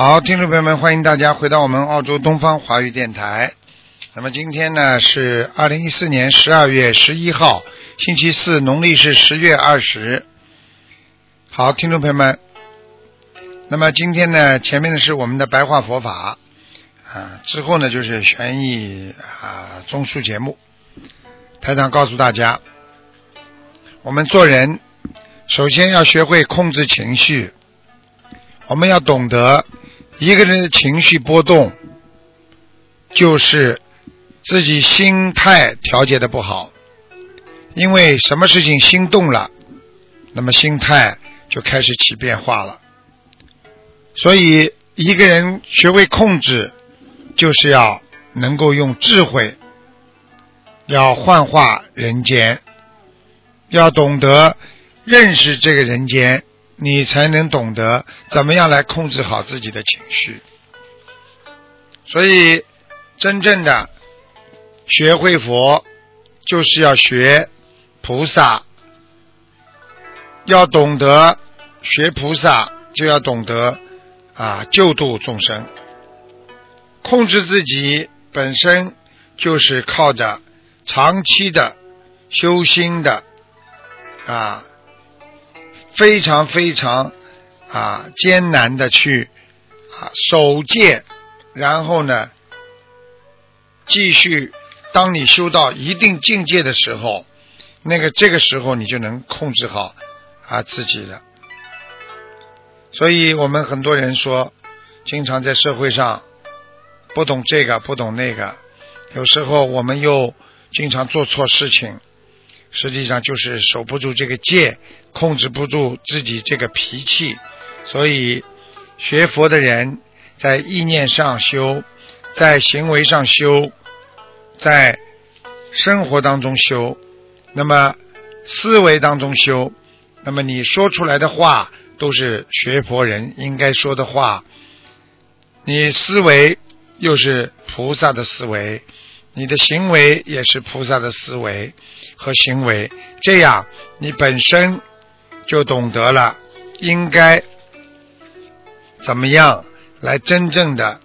好，听众朋友们，欢迎大家回到我们澳洲东方华语电台。那么今天呢是二零一四年十二月十一号，星期四，农历是十月二十。好，听众朋友们，那么今天呢，前面呢是我们的白话佛法啊，之后呢就是悬疑啊综述节目。台长告诉大家，我们做人首先要学会控制情绪，我们要懂得一个人的情绪波动，就是自己心态调节的不好。因为什么事情心动了，那么心态就开始起变化了。所以一个人学会控制，就是要能够用智慧。要幻化人间，要懂得认识这个人间，你才能懂得怎么样来控制好自己的情绪。所以，真正的学会佛，就是要学菩萨，要懂得学菩萨，就要懂得啊救度众生，控制自己本身就是靠着。长期的修心的啊，非常非常啊艰难的去啊守戒，然后呢，继续。当你修到一定境界的时候，那个这个时候你就能控制好啊自己的。所以我们很多人说，经常在社会上不懂这个不懂那个，有时候我们又。经常做错事情，实际上就是守不住这个戒，控制不住自己这个脾气。所以，学佛的人在意念上修，在行为上修，在生活当中修，那么思维当中修，那么你说出来的话都是学佛人应该说的话。你思维又是菩萨的思维。你的行为也是菩萨的思维和行为，这样你本身就懂得了应该怎么样来真正的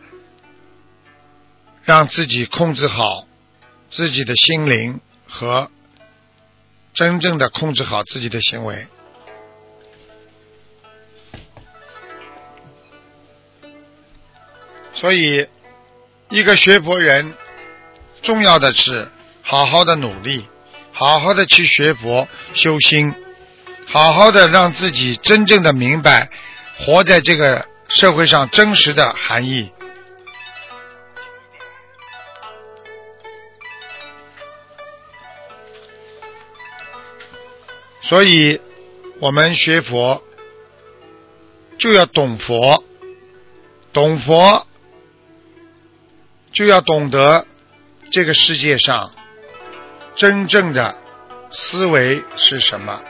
让自己控制好自己的心灵和真正的控制好自己的行为。所以，一个学佛人。重要的是，好好的努力，好好的去学佛修心，好好的让自己真正的明白活在这个社会上真实的含义。所以，我们学佛就要懂佛，懂佛就要懂得。这个世界上真正的思维是什么？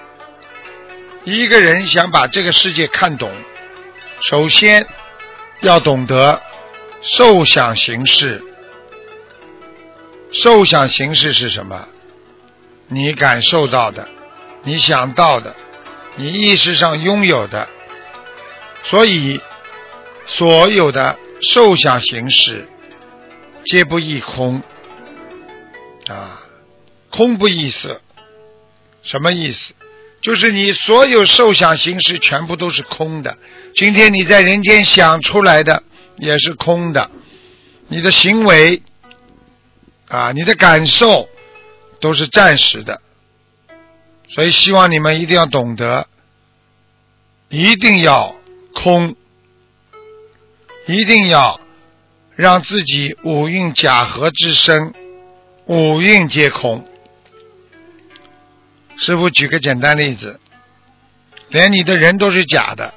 一个人想把这个世界看懂，首先要懂得受想行识。受想行识是什么？你感受到的，你想到的，你意识上拥有的。所以，所有的受想行识皆不异空。啊，空不异色，什么意思？就是你所有受想行识全部都是空的。今天你在人间想出来的也是空的，你的行为啊，你的感受都是暂时的。所以希望你们一定要懂得，一定要空，一定要让自己五蕴假合之身。五蕴皆空。师傅举个简单例子，连你的人都是假的。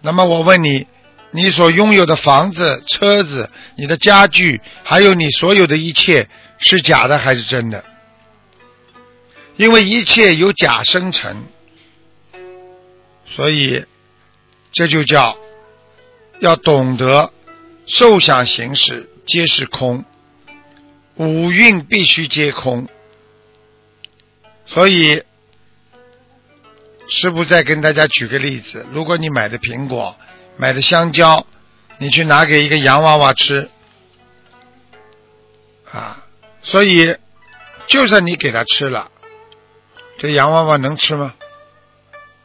那么我问你，你所拥有的房子、车子、你的家具，还有你所有的一切，是假的还是真的？因为一切由假生成，所以这就叫要懂得受想行识皆是空，五蕴必须皆空。所以，师傅再跟大家举个例子：如果你买的苹果、买的香蕉，你去拿给一个洋娃娃吃，啊，所以就算你给他吃了，这洋娃娃能吃吗？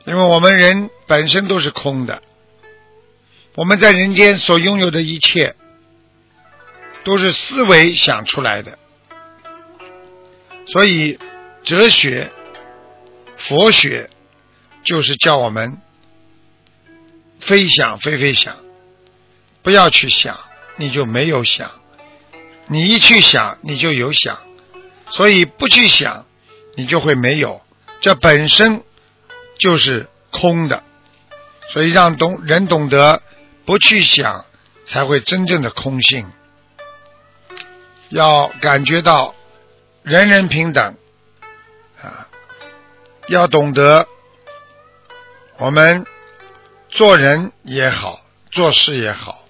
因为我们人本身都是空的，我们在人间所拥有的一切，都是思维想出来的，所以。哲学、佛学就是叫我们非想非非想，不要去想，你就没有想；你一去想，你就有想。所以不去想，你就会没有。这本身就是空的。所以让懂人懂得不去想，才会真正的空性。要感觉到人人平等。啊，要懂得，我们做人也好，做事也好，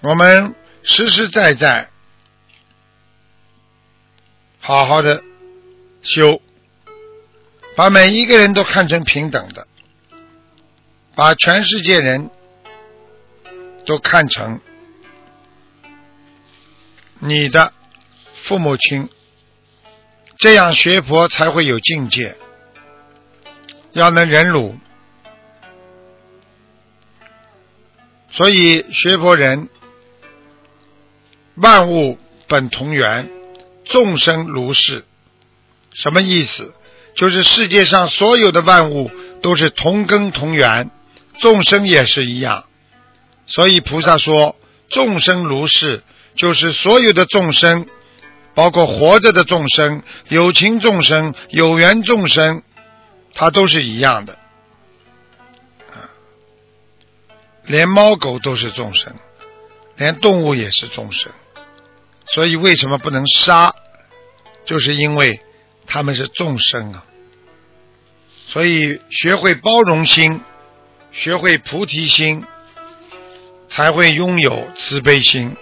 我们实实在在好好的修，把每一个人都看成平等的，把全世界人都看成你的父母亲。这样学佛才会有境界，要能忍辱。所以学佛人，万物本同源，众生如是。什么意思？就是世界上所有的万物都是同根同源，众生也是一样。所以菩萨说，众生如是，就是所有的众生。包括活着的众生、有情众生、有缘众生，它都是一样的，啊，连猫狗都是众生，连动物也是众生。所以为什么不能杀？就是因为他们是众生啊。所以学会包容心，学会菩提心，才会拥有慈悲心。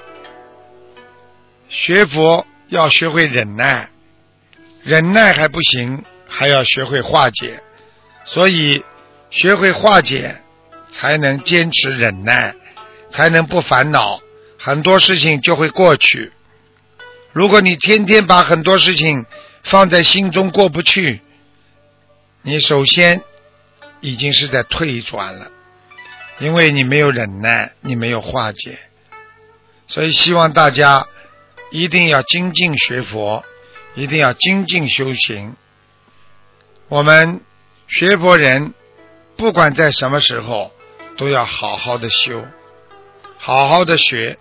学佛。要学会忍耐，忍耐还不行，还要学会化解。所以，学会化解，才能坚持忍耐，才能不烦恼，很多事情就会过去。如果你天天把很多事情放在心中过不去，你首先已经是在退转了，因为你没有忍耐，你没有化解。所以，希望大家。一定要精进学佛，一定要精进修行。我们学佛人，不管在什么时候，都要好好的修，好好的学。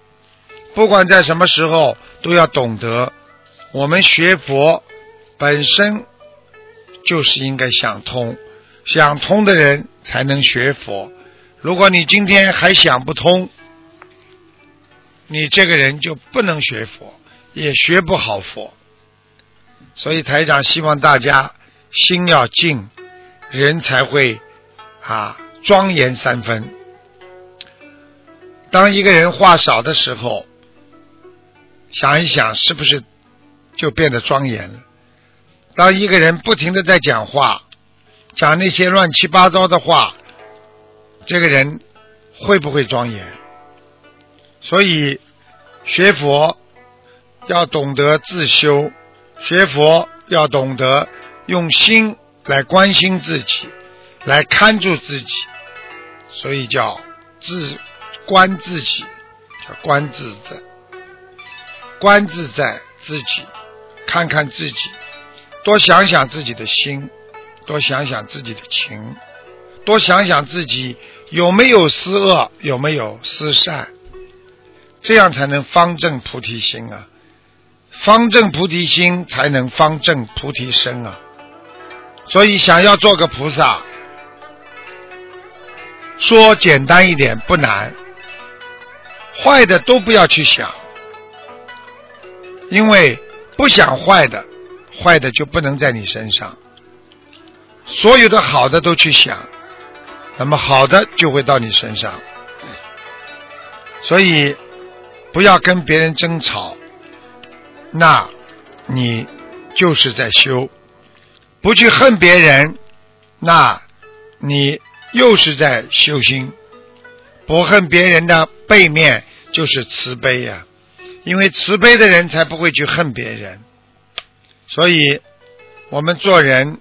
不管在什么时候，都要懂得，我们学佛本身就是应该想通，想通的人才能学佛。如果你今天还想不通，你这个人就不能学佛，也学不好佛，所以台长希望大家心要静，人才会啊庄严三分。当一个人话少的时候，想一想是不是就变得庄严了？当一个人不停的在讲话，讲那些乱七八糟的话，这个人会不会庄严？所以。学佛要懂得自修，学佛要懂得用心来关心自己，来看住自己，所以叫自观自己，叫观自在，观自在自己，看看自己，多想想自己的心，多想想自己的情，多想想自己有没有思恶，有没有思善。这样才能方正菩提心啊！方正菩提心才能方正菩提身啊！所以想要做个菩萨，说简单一点不难，坏的都不要去想，因为不想坏的，坏的就不能在你身上。所有的好的都去想，那么好的就会到你身上。所以不要跟别人争吵，那你就是在修；不去恨别人，那你又是在修心。不恨别人的背面就是慈悲呀，因为慈悲的人才不会去恨别人。所以我们做人。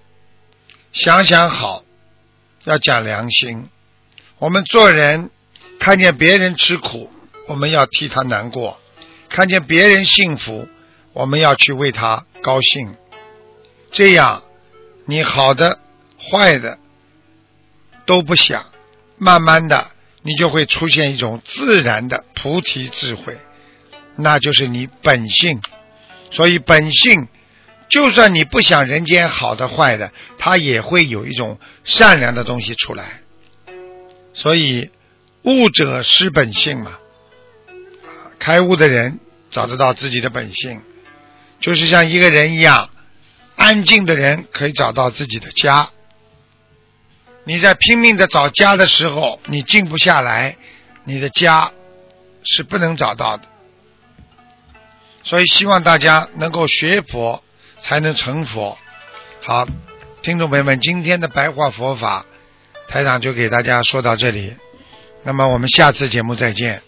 想想好，要讲良心。我们做人，看见别人吃苦，我们要替他难过；看见别人幸福，我们要去为他高兴。这样，你好的、坏的都不想，慢慢的，你就会出现一种自然的菩提智慧，那就是你本性。所以，本性。就算你不想人间好的坏的，它也会有一种善良的东西出来。所以悟者失本性嘛，开悟的人找得到自己的本性，就是像一个人一样，安静的人可以找到自己的家。你在拼命的找家的时候，你静不下来，你的家是不能找到的。所以希望大家能够学佛。才能成佛。好，听众朋友们，今天的白话佛法，台长就给大家说到这里。那么我们下次节目再见。